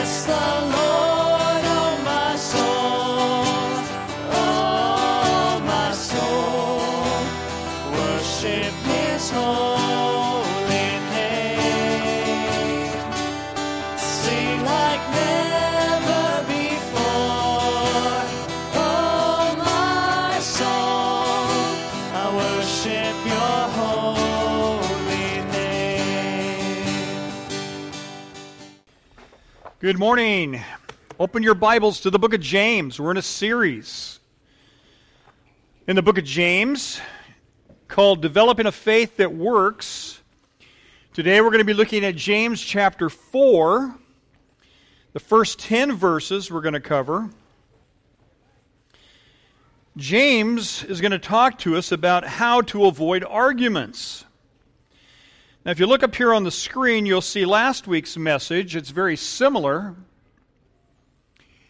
Bless the Lord, Good morning. Open your Bibles to the book of James. We're in a series in the book of James called Developing a Faith That Works. Today we're going to be looking at James chapter 4. The first 10 verses we're going to cover. James is going to talk to us about how to avoid arguments. Now, if you look up here on the screen, you'll see last week's message. It's very similar.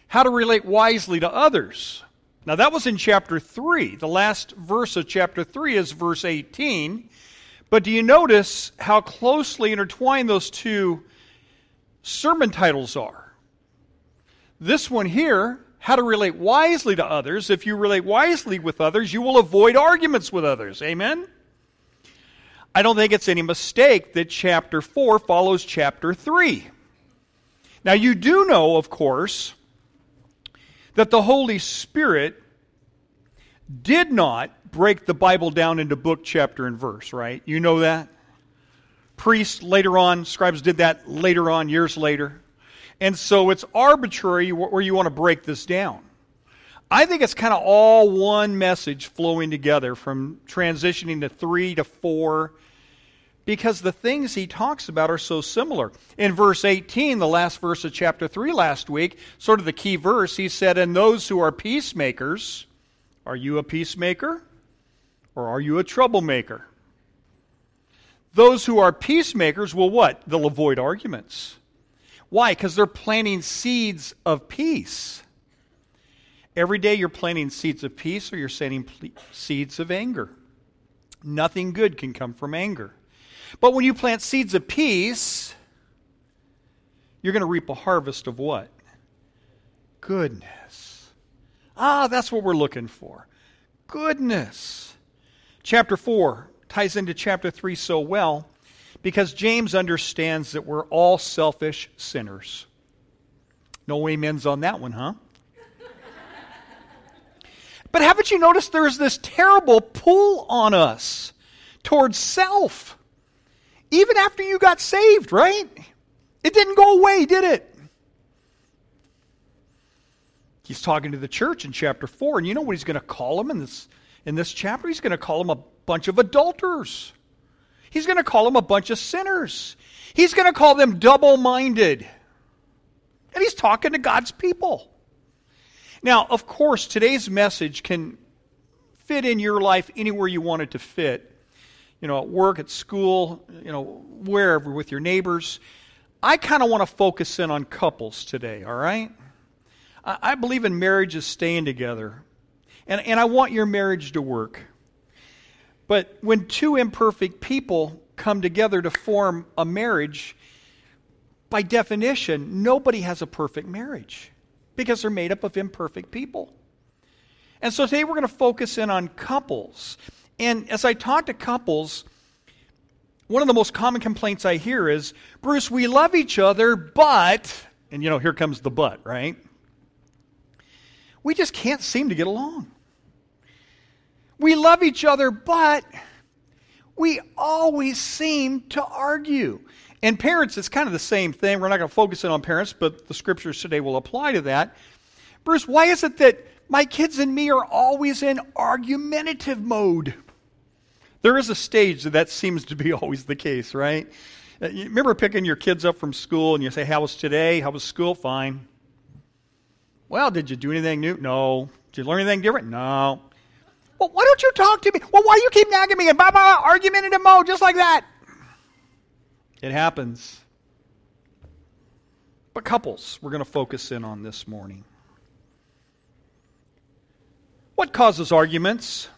How to relate wisely to others. Now, that was in chapter 3. The last verse of chapter 3 is verse 18. But do you notice how closely intertwined those two sermon titles are? This one here, how to relate wisely to others. If you relate wisely with others, you will avoid arguments with others. Amen? I don't think it's any mistake that chapter 4 follows chapter 3. Now, you do know, of course, that the Holy Spirit did not break the Bible down into book, chapter, and verse, right? You know that? Priests later on, scribes did that later on, years later. And so it's arbitrary where you want to break this down. I think it's kind of all one message flowing together from transitioning to three to four because the things he talks about are so similar. In verse 18, the last verse of chapter 3 last week, sort of the key verse, he said, And those who are peacemakers, are you a peacemaker or are you a troublemaker? Those who are peacemakers will what? They'll avoid arguments. Why? Because they're planting seeds of peace. Every day you're planting seeds of peace or you're planting seeds of anger. Nothing good can come from anger. But when you plant seeds of peace, you're going to reap a harvest of what? Goodness. Ah, that's what we're looking for. Goodness. Chapter 4 ties into chapter 3 so well because James understands that we're all selfish sinners. No amens on that one, huh? But haven't you noticed there's this terrible pull on us towards self? Even after you got saved, right? It didn't go away, did it? He's talking to the church in chapter 4, and you know what he's going to call them in this, in this chapter? He's going to call them a bunch of adulterers. He's going to call them a bunch of sinners. He's going to call them double minded. And he's talking to God's people. Now, of course, today's message can fit in your life anywhere you want it to fit. You know, at work, at school, you know, wherever, with your neighbors. I kind of want to focus in on couples today, all right? I, I believe in marriages staying together. And, and I want your marriage to work. But when two imperfect people come together to form a marriage, by definition, nobody has a perfect marriage because they're made up of imperfect people. And so today we're going to focus in on couples. And as I talk to couples, one of the most common complaints I hear is, Bruce, we love each other, but, and you know, here comes the but, right? We just can't seem to get along. We love each other, but we always seem to argue. And parents, it's kind of the same thing. We're not going to focus in on parents, but the scriptures today will apply to that. Bruce, why is it that my kids and me are always in argumentative mode? There is a stage that that seems to be always the case, right? Uh, you remember picking your kids up from school and you say, How was today? How was school? Fine. Well, did you do anything new? No. Did you learn anything different? No. Well, why don't you talk to me? Well, why do you keep nagging me and blah, blah, blah, argumentative mode just like that? It happens. But couples, we're going to focus in on this morning. What causes arguments?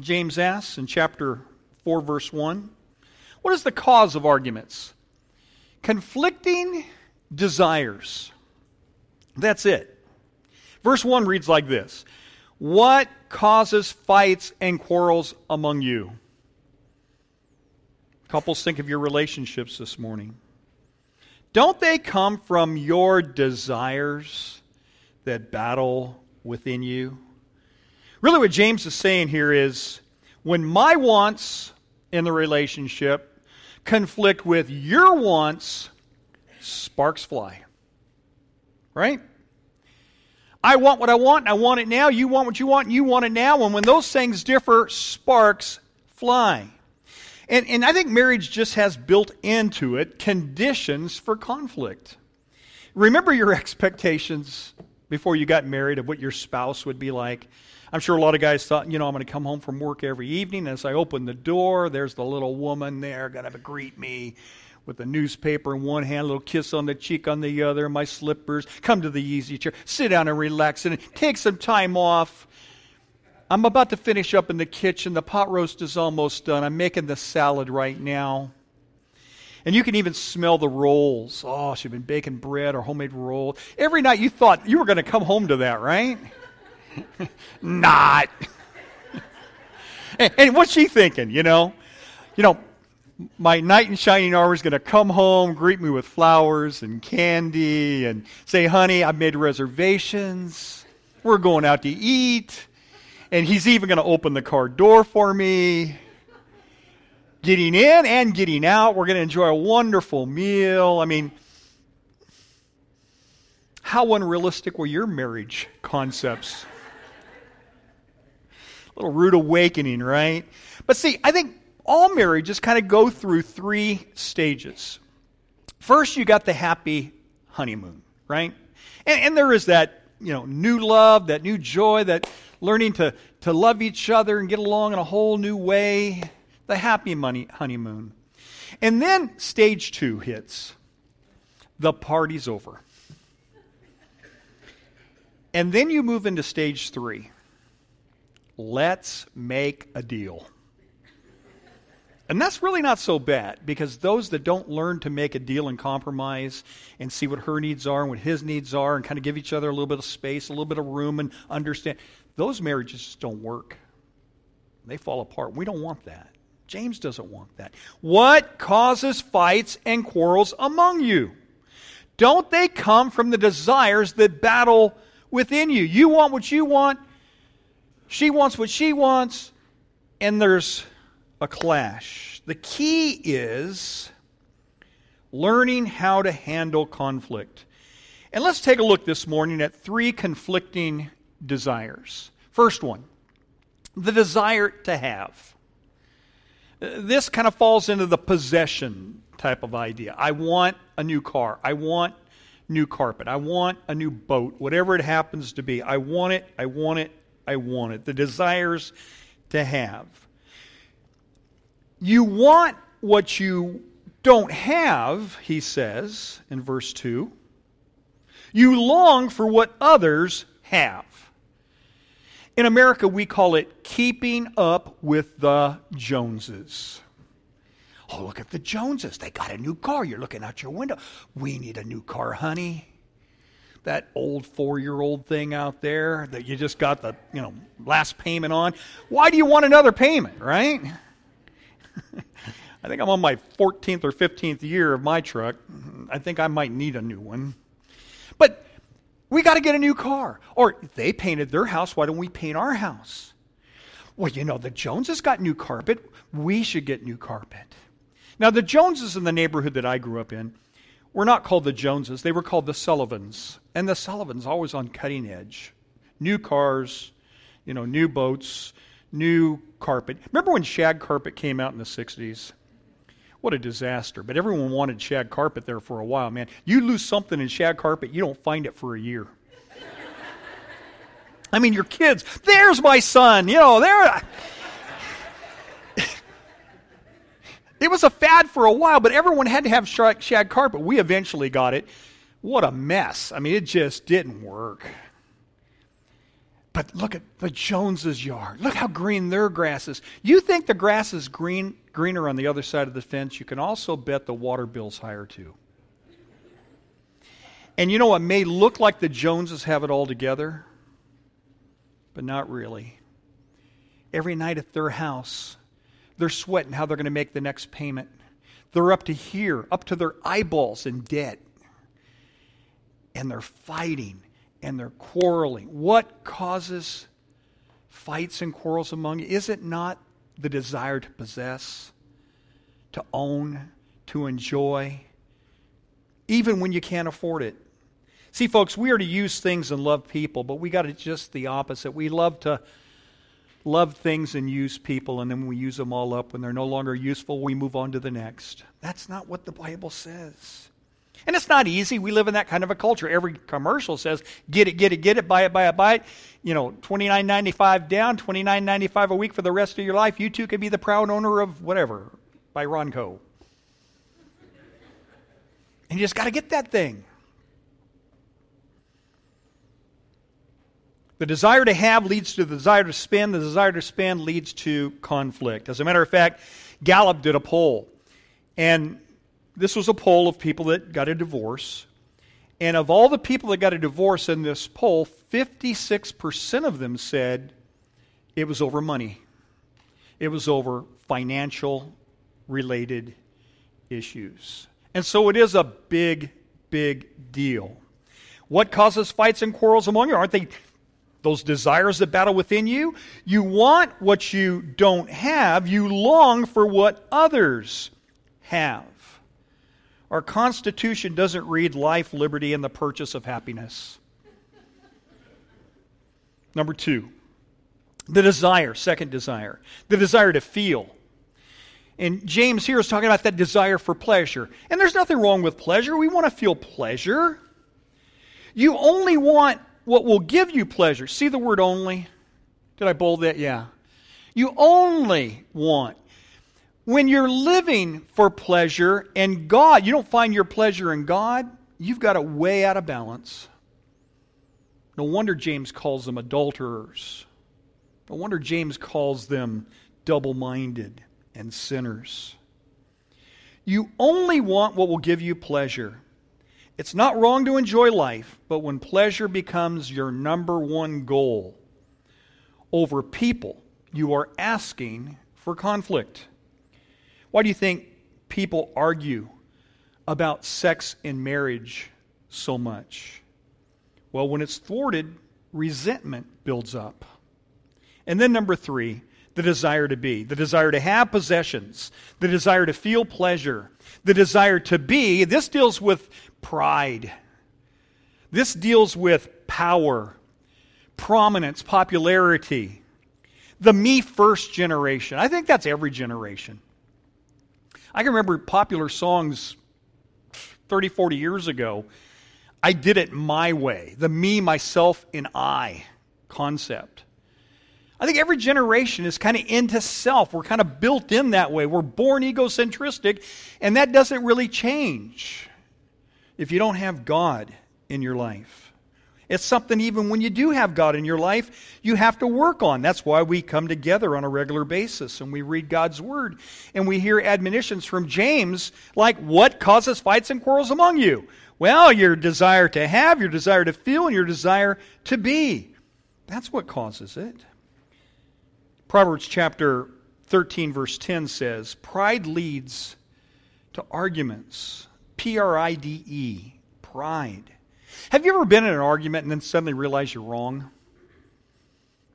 James asks in chapter 4, verse 1. What is the cause of arguments? Conflicting desires. That's it. Verse 1 reads like this What causes fights and quarrels among you? Couples, think of your relationships this morning. Don't they come from your desires that battle within you? Really, what James is saying here is when my wants in the relationship conflict with your wants, sparks fly. Right? I want what I want, and I want it now. You want what you want, and you want it now. And when those things differ, sparks fly. And, and I think marriage just has built into it conditions for conflict. Remember your expectations before you got married of what your spouse would be like. I'm sure a lot of guys thought, you know, I'm going to come home from work every evening. As I open the door, there's the little woman there going to greet me with a newspaper in one hand, a little kiss on the cheek on the other, my slippers. Come to the easy chair, sit down and relax, and take some time off. I'm about to finish up in the kitchen. The pot roast is almost done. I'm making the salad right now. And you can even smell the rolls. Oh, she's been baking bread or homemade rolls. Every night you thought you were going to come home to that, right? Not. and, and what's she thinking, you know? You know, my knight in shining armor is going to come home, greet me with flowers and candy, and say, honey, I've made reservations. We're going out to eat. And he's even going to open the car door for me. Getting in and getting out. We're going to enjoy a wonderful meal. I mean, how unrealistic were your marriage concepts? A little rude awakening, right? But see, I think all marriages kind of go through three stages. First, you got the happy honeymoon, right? And, and there is that, you know, new love, that new joy, that learning to, to love each other and get along in a whole new way, the happy money, honeymoon. And then stage two hits. The party's over. And then you move into stage three. Let's make a deal. And that's really not so bad because those that don't learn to make a deal and compromise and see what her needs are and what his needs are and kind of give each other a little bit of space, a little bit of room and understand, those marriages just don't work. They fall apart. We don't want that. James doesn't want that. What causes fights and quarrels among you? Don't they come from the desires that battle within you? You want what you want, she wants what she wants, and there's a clash. The key is learning how to handle conflict. And let's take a look this morning at three conflicting desires. First one, the desire to have. This kind of falls into the possession type of idea. I want a new car. I want new carpet. I want a new boat, whatever it happens to be. I want it, I want it, I want it. The desires to have. You want what you don't have, he says in verse 2. You long for what others have. In America, we call it keeping up with the Joneses. Oh, look at the Joneses. They got a new car. You're looking out your window. We need a new car, honey. That old four year old thing out there that you just got the you know last payment on. Why do you want another payment, right? I think I'm on my 14th or 15th year of my truck. I think I might need a new one. But we got to get a new car. Or they painted their house, why don't we paint our house? Well, you know, the Joneses got new carpet. We should get new carpet. Now, the Joneses in the neighborhood that I grew up in were not called the Joneses, they were called the Sullivans. And the Sullivans always on cutting edge. New cars, you know, new boats, new carpet. Remember when shag carpet came out in the 60s? What a disaster. But everyone wanted shag carpet there for a while, man. You lose something in shag carpet, you don't find it for a year. I mean, your kids, there's my son, you know, there. it was a fad for a while, but everyone had to have shag carpet. We eventually got it. What a mess. I mean, it just didn't work. But look at the Joneses' yard. Look how green their grass is. You think the grass is green, greener on the other side of the fence? You can also bet the water bill's higher too. And you know what may look like the Joneses have it all together, but not really. Every night at their house, they're sweating how they're going to make the next payment. They're up to here, up to their eyeballs in debt. And they're fighting and they're quarreling. What causes fights and quarrels among you? Is it not the desire to possess, to own, to enjoy, even when you can't afford it? See, folks, we are to use things and love people, but we got it just the opposite. We love to love things and use people, and then we use them all up. When they're no longer useful, we move on to the next. That's not what the Bible says. And it's not easy. We live in that kind of a culture. Every commercial says, get it, get it, get it, buy it, buy it, buy it. You know, twenty nine ninety five down, twenty nine ninety five a week for the rest of your life. You too could be the proud owner of whatever by Ronco. And you just got to get that thing. The desire to have leads to the desire to spend. The desire to spend leads to conflict. As a matter of fact, Gallup did a poll. And this was a poll of people that got a divorce. And of all the people that got a divorce in this poll, 56% of them said it was over money, it was over financial related issues. And so it is a big, big deal. What causes fights and quarrels among you? Aren't they those desires that battle within you. You want what you don't have, you long for what others have. Our Constitution doesn't read life, liberty, and the purchase of happiness. Number two, the desire, second desire, the desire to feel. And James here is talking about that desire for pleasure. And there's nothing wrong with pleasure. We want to feel pleasure. You only want what will give you pleasure. See the word only? Did I bold that? Yeah. You only want. When you're living for pleasure and God, you don't find your pleasure in God, you've got it way out of balance. No wonder James calls them adulterers. No wonder James calls them double minded and sinners. You only want what will give you pleasure. It's not wrong to enjoy life, but when pleasure becomes your number one goal over people, you are asking for conflict. Why do you think people argue about sex and marriage so much? Well, when it's thwarted, resentment builds up. And then, number three, the desire to be, the desire to have possessions, the desire to feel pleasure, the desire to be. This deals with pride. This deals with power, prominence, popularity. The me first generation. I think that's every generation. I can remember popular songs 30, 40 years ago. I did it my way, the me, myself, and I concept. I think every generation is kind of into self. We're kind of built in that way. We're born egocentric, and that doesn't really change if you don't have God in your life. It's something, even when you do have God in your life, you have to work on. That's why we come together on a regular basis and we read God's Word and we hear admonitions from James like, What causes fights and quarrels among you? Well, your desire to have, your desire to feel, and your desire to be. That's what causes it. Proverbs chapter 13, verse 10 says, Pride leads to arguments P R I D E, pride. Have you ever been in an argument and then suddenly realize you're wrong?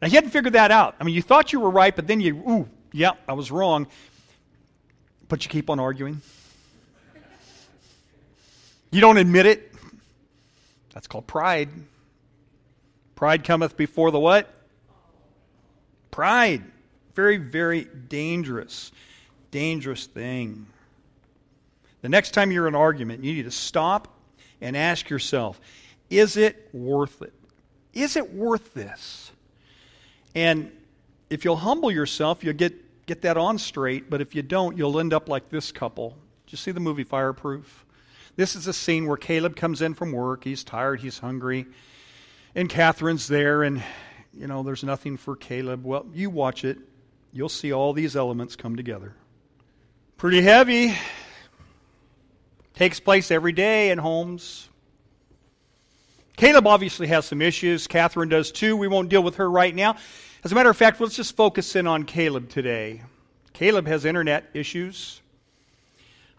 Now, you hadn't figured that out. I mean, you thought you were right, but then you, ooh, yeah, I was wrong. But you keep on arguing. You don't admit it. That's called pride. Pride cometh before the what? Pride. Very, very dangerous, dangerous thing. The next time you're in an argument, you need to stop and ask yourself, is it worth it? Is it worth this? And if you'll humble yourself, you'll get, get that on straight, but if you don't, you'll end up like this couple. Did you see the movie Fireproof? This is a scene where Caleb comes in from work. He's tired, he's hungry, and Catherine's there, and, you know, there's nothing for Caleb. Well, you watch it, you'll see all these elements come together. Pretty heavy takes place every day in homes. Caleb obviously has some issues. Catherine does too. We won't deal with her right now. As a matter of fact, let's just focus in on Caleb today. Caleb has internet issues,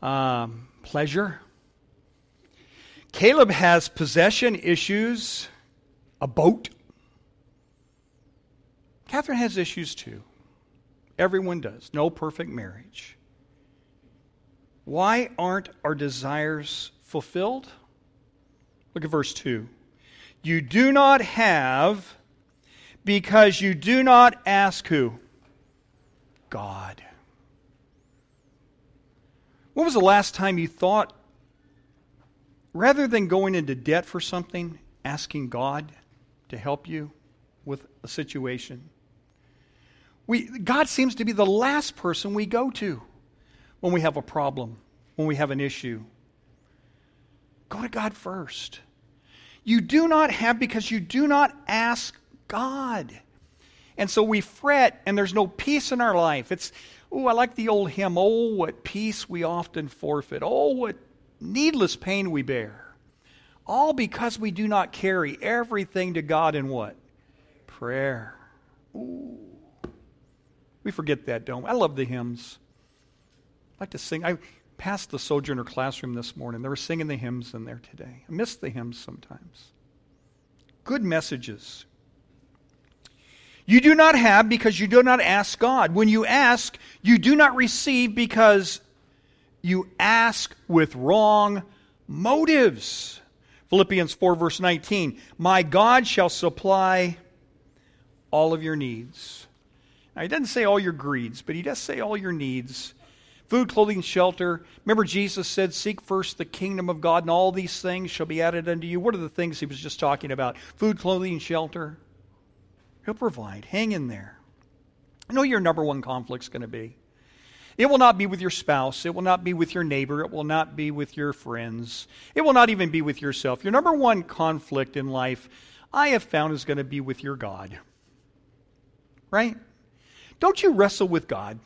um, pleasure. Caleb has possession issues, a boat. Catherine has issues too. Everyone does. No perfect marriage. Why aren't our desires fulfilled? Look at verse 2. You do not have because you do not ask who? God. When was the last time you thought, rather than going into debt for something, asking God to help you with a situation? We, God seems to be the last person we go to when we have a problem, when we have an issue. Go to God first. You do not have because you do not ask God. And so we fret and there's no peace in our life. It's, oh, I like the old hymn, oh, what peace we often forfeit. Oh, what needless pain we bear. All because we do not carry everything to God in what? Prayer. Ooh. We forget that, don't we? I love the hymns. I like to sing. I passed the Sojourner classroom this morning. They were singing the hymns in there today. I miss the hymns sometimes. Good messages. You do not have because you do not ask God. When you ask, you do not receive because you ask with wrong motives. Philippians 4, verse 19 My God shall supply all of your needs now, he doesn't say all your greeds, but he does say all your needs food, clothing, shelter. Remember, Jesus said, Seek first the kingdom of God, and all these things shall be added unto you. What are the things he was just talking about? Food, clothing, shelter. He'll provide. Hang in there. I know your number one conflict's going to be. It will not be with your spouse. It will not be with your neighbor. It will not be with your friends. It will not even be with yourself. Your number one conflict in life, I have found, is going to be with your God. Right? Don't you wrestle with God?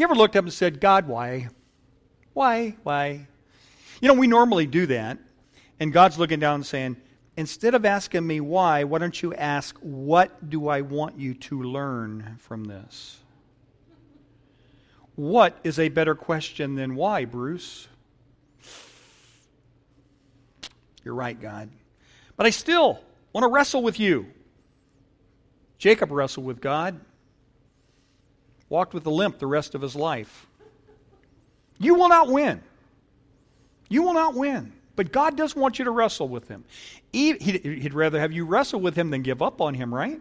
You ever looked up and said, God, why? Why? Why? You know, we normally do that. And God's looking down and saying, instead of asking me why, why don't you ask, what do I want you to learn from this? What is a better question than why, Bruce? You're right, God. But I still want to wrestle with you. Jacob wrestled with God, walked with a limp the rest of his life. You will not win. You will not win. But God does want you to wrestle with him. He'd rather have you wrestle with him than give up on him, right?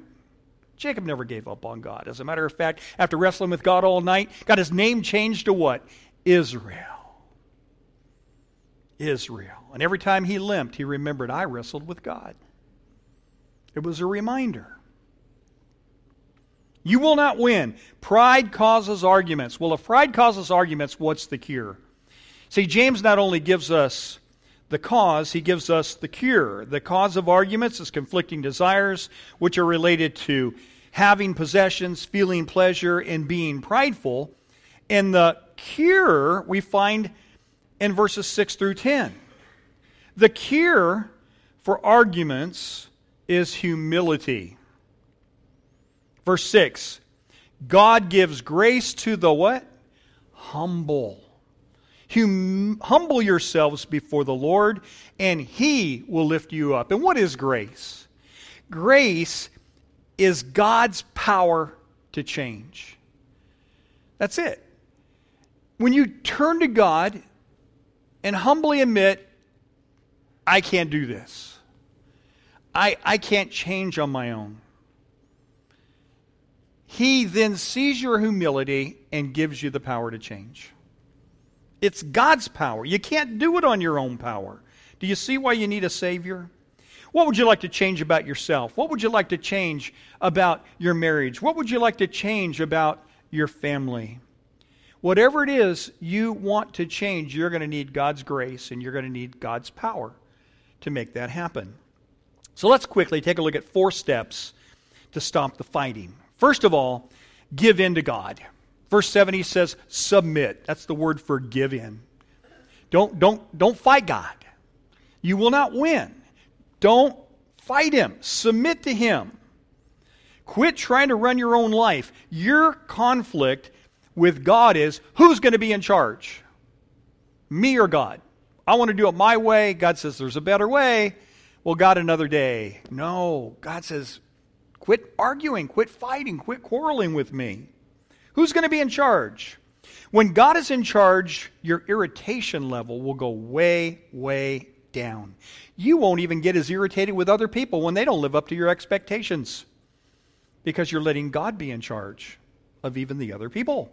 Jacob never gave up on God. As a matter of fact, after wrestling with God all night, got his name changed to what? Israel. Israel. And every time he limped, he remembered, I wrestled with God. It was a reminder. You will not win. Pride causes arguments. Well, if pride causes arguments, what's the cure? See, James not only gives us the cause, he gives us the cure. The cause of arguments is conflicting desires, which are related to having possessions, feeling pleasure, and being prideful. And the cure we find in verses 6 through 10. The cure for arguments is humility. Verse 6 God gives grace to the what? Humble. Hum, humble yourselves before the Lord, and He will lift you up. And what is grace? Grace is God's power to change. That's it. When you turn to God and humbly admit, I can't do this, I, I can't change on my own. He then sees your humility and gives you the power to change. It's God's power. You can't do it on your own power. Do you see why you need a Savior? What would you like to change about yourself? What would you like to change about your marriage? What would you like to change about your family? Whatever it is you want to change, you're going to need God's grace and you're going to need God's power to make that happen. So let's quickly take a look at four steps to stop the fighting. First of all, give in to God. Verse 7 he says, submit. That's the word for give in. Don't, don't, don't fight God. You will not win. Don't fight him, submit to him. Quit trying to run your own life. Your conflict with God is who's going to be in charge? Me or God? I want to do it my way. God says there's a better way. Well, God, another day. No, God says, quit arguing, quit fighting, quit quarreling with me. Who's going to be in charge? When God is in charge, your irritation level will go way, way down. You won't even get as irritated with other people when they don't live up to your expectations because you're letting God be in charge of even the other people.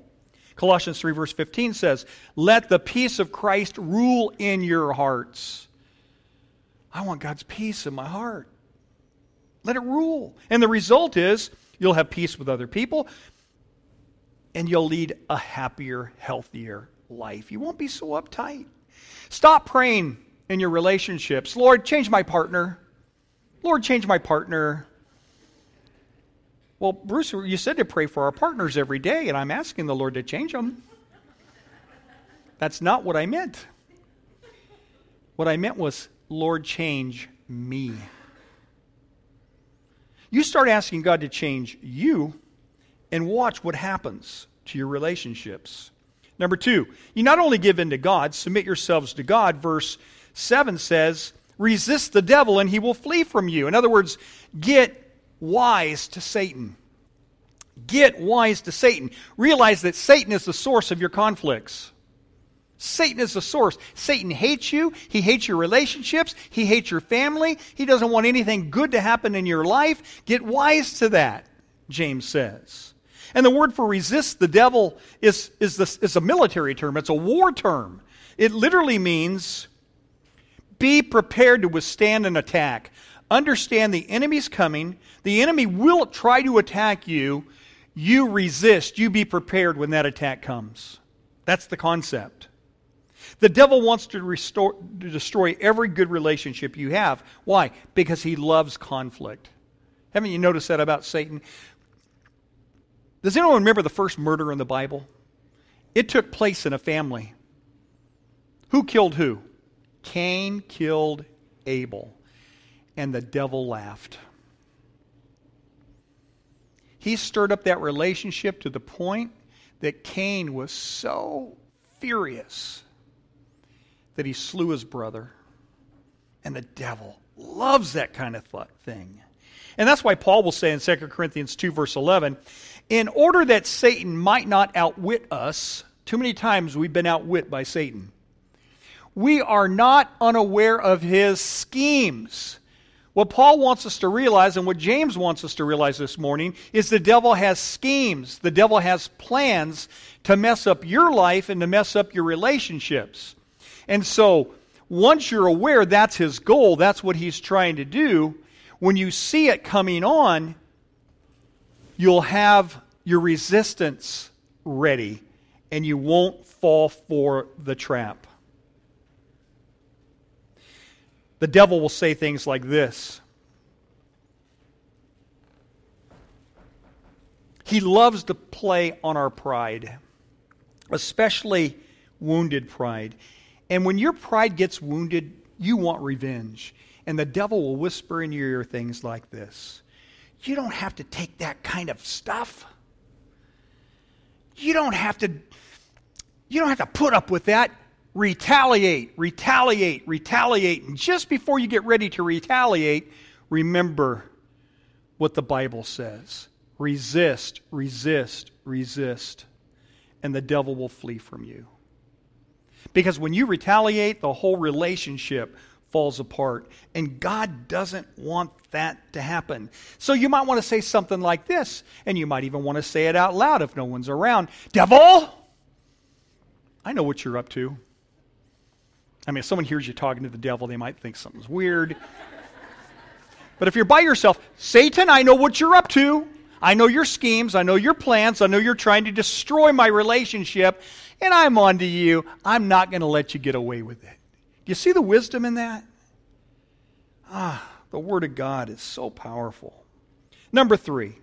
Colossians 3, verse 15 says, Let the peace of Christ rule in your hearts. I want God's peace in my heart. Let it rule. And the result is you'll have peace with other people and you'll lead a happier, healthier life. You won't be so uptight. Stop praying in your relationships Lord, change my partner. Lord, change my partner. Well, Bruce, you said to pray for our partners every day, and I'm asking the Lord to change them. That's not what I meant. What I meant was, Lord, change me. You start asking God to change you, and watch what happens to your relationships. Number two, you not only give in to God, submit yourselves to God. Verse 7 says, resist the devil and he will flee from you. In other words, get wise to Satan. Get wise to Satan. Realize that Satan is the source of your conflicts. Satan is the source. Satan hates you. He hates your relationships. He hates your family. He doesn't want anything good to happen in your life. Get wise to that, James says. And the word for resist the devil is, is, this, is a military term, it's a war term. It literally means be prepared to withstand an attack. Understand the enemy's coming. The enemy will try to attack you. You resist. You be prepared when that attack comes. That's the concept. The devil wants to, restore, to destroy every good relationship you have. Why? Because he loves conflict. Haven't you noticed that about Satan? Does anyone remember the first murder in the Bible? It took place in a family. Who killed who? Cain killed Abel and the devil laughed. He stirred up that relationship to the point that Cain was so furious that he slew his brother. And the devil loves that kind of thing. And that's why Paul will say in 2 Corinthians 2, verse 11, in order that Satan might not outwit us, too many times we've been outwit by Satan. We are not unaware of his schemes. What Paul wants us to realize, and what James wants us to realize this morning, is the devil has schemes. The devil has plans to mess up your life and to mess up your relationships. And so, once you're aware that's his goal, that's what he's trying to do, when you see it coming on, you'll have your resistance ready and you won't fall for the trap. the devil will say things like this He loves to play on our pride, especially wounded pride. And when your pride gets wounded, you want revenge. And the devil will whisper in your ear things like this You don't have to take that kind of stuff. You don't have to you don't have to put up with that retaliate, retaliate, retaliate. And just before you get ready to retaliate, remember what the Bible says resist, resist, resist, and the devil will flee from you. Because when you retaliate, the whole relationship falls apart. And God doesn't want that to happen. So you might want to say something like this, and you might even want to say it out loud if no one's around Devil, I know what you're up to. I mean, if someone hears you talking to the devil, they might think something's weird. but if you're by yourself, Satan, I know what you're up to. I know your schemes. I know your plans. I know you're trying to destroy my relationship. And I'm on to you. I'm not going to let you get away with it. Do you see the wisdom in that? Ah, the Word of God is so powerful. Number three,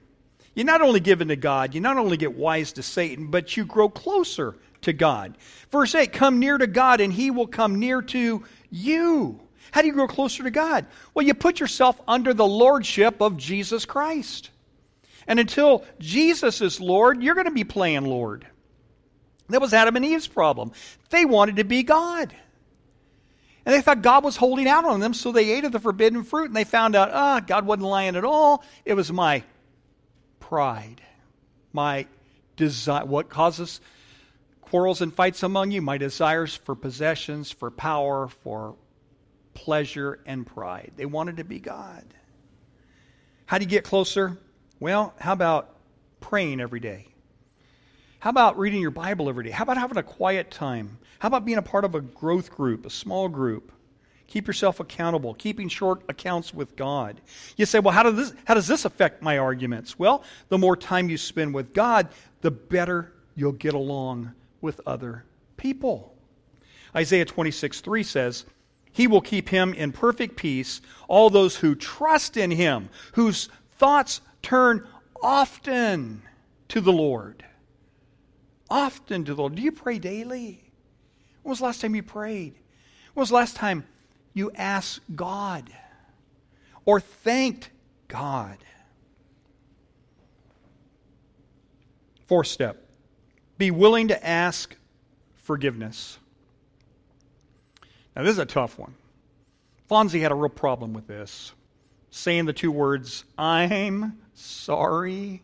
you not only give in to God, you not only get wise to Satan, but you grow closer to God. Verse 8 Come near to God, and he will come near to you. How do you grow closer to God? Well, you put yourself under the lordship of Jesus Christ. And until Jesus is Lord, you're going to be playing Lord. That was Adam and Eve's problem. They wanted to be God. And they thought God was holding out on them, so they ate of the forbidden fruit, and they found out, ah, God wasn't lying at all. It was my pride, my desire. What causes quarrels and fights among you? My desires for possessions, for power, for pleasure, and pride. They wanted to be God. How do you get closer? Well, how about praying every day? How about reading your Bible every day? How about having a quiet time? How about being a part of a growth group, a small group? Keep yourself accountable, keeping short accounts with God. You say, well, how does this, how does this affect my arguments? Well, the more time you spend with God, the better you'll get along with other people. Isaiah 26, 3 says, He will keep him in perfect peace, all those who trust in him, whose thoughts turn often to the Lord often to the Lord. Do you pray daily? When was the last time you prayed? When was the last time you asked God or thanked God? Fourth step be willing to ask forgiveness. Now, this is a tough one. Fonzie had a real problem with this, saying the two words, I'm sorry.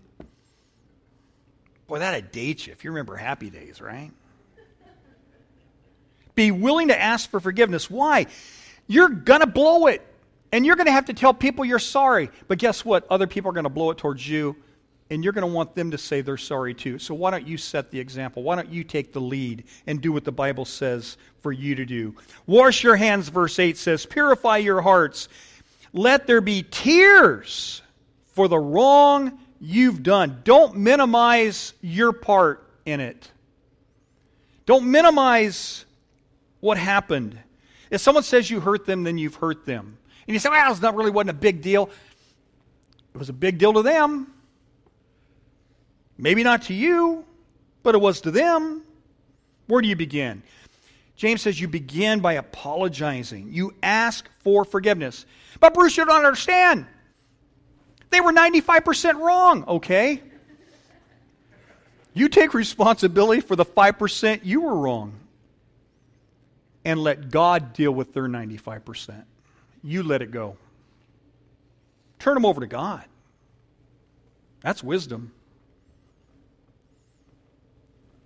Boy, that'd date you if you remember happy days, right? Be willing to ask for forgiveness. Why? You're going to blow it. And you're going to have to tell people you're sorry. But guess what? Other people are going to blow it towards you, and you're going to want them to say they're sorry too. So why don't you set the example? Why don't you take the lead and do what the Bible says for you to do? Wash your hands, verse 8 says, purify your hearts. Let there be tears for the wrong you've done. Don't minimize your part in it. Don't minimize what happened. If someone says you hurt them, then you've hurt them. And you say, well, it's not really wasn't a big deal. It was a big deal to them. Maybe not to you, but it was to them. Where do you begin? James says you begin by apologizing. You ask for forgiveness. But Bruce, you don't understand. They were 95% wrong, okay? You take responsibility for the 5% you were wrong and let God deal with their 95%. You let it go. Turn them over to God. That's wisdom.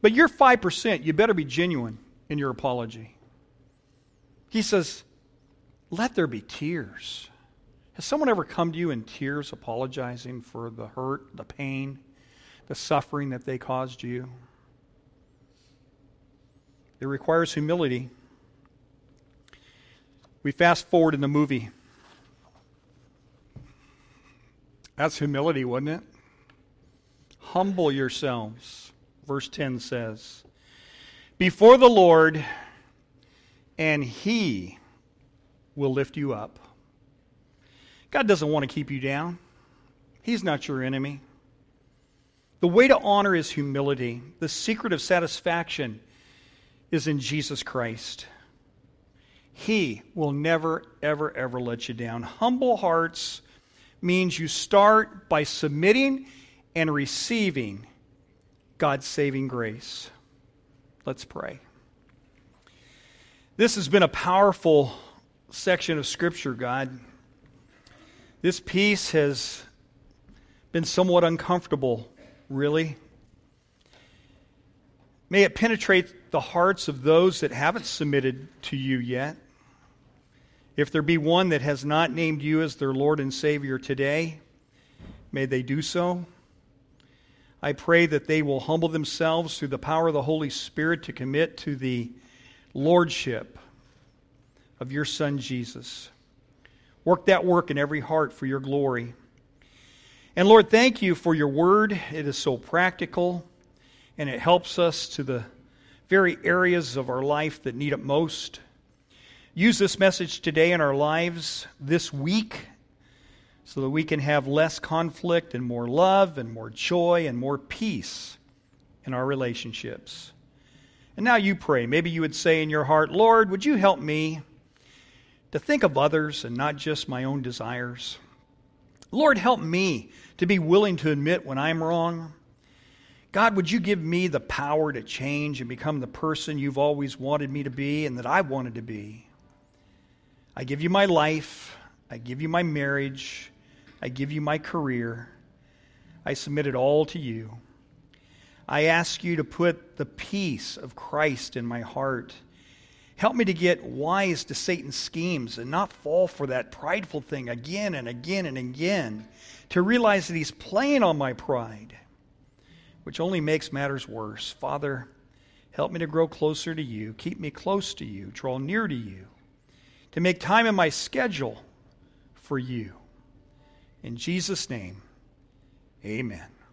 But your 5%, you better be genuine in your apology. He says, let there be tears. Has someone ever come to you in tears apologizing for the hurt, the pain, the suffering that they caused you? It requires humility. We fast forward in the movie. That's humility, wasn't it? Humble yourselves, verse 10 says, before the Lord, and He will lift you up. God doesn't want to keep you down, He's not your enemy. The way to honor is humility. The secret of satisfaction is in Jesus Christ. He will never, ever, ever let you down. Humble hearts means you start by submitting and receiving God's saving grace. Let's pray. This has been a powerful section of Scripture, God. This piece has been somewhat uncomfortable, really. May it penetrate the hearts of those that haven't submitted to you yet. If there be one that has not named you as their Lord and Savior today, may they do so. I pray that they will humble themselves through the power of the Holy Spirit to commit to the Lordship of your Son Jesus. Work that work in every heart for your glory. And Lord, thank you for your word. It is so practical and it helps us to the very areas of our life that need it most. Use this message today in our lives this week so that we can have less conflict and more love and more joy and more peace in our relationships. And now you pray. Maybe you would say in your heart, Lord, would you help me? To think of others and not just my own desires. Lord, help me to be willing to admit when I'm wrong. God, would you give me the power to change and become the person you've always wanted me to be and that I wanted to be? I give you my life. I give you my marriage. I give you my career. I submit it all to you. I ask you to put the peace of Christ in my heart. Help me to get wise to Satan's schemes and not fall for that prideful thing again and again and again. To realize that he's playing on my pride, which only makes matters worse. Father, help me to grow closer to you. Keep me close to you. Draw near to you. To make time in my schedule for you. In Jesus' name, amen.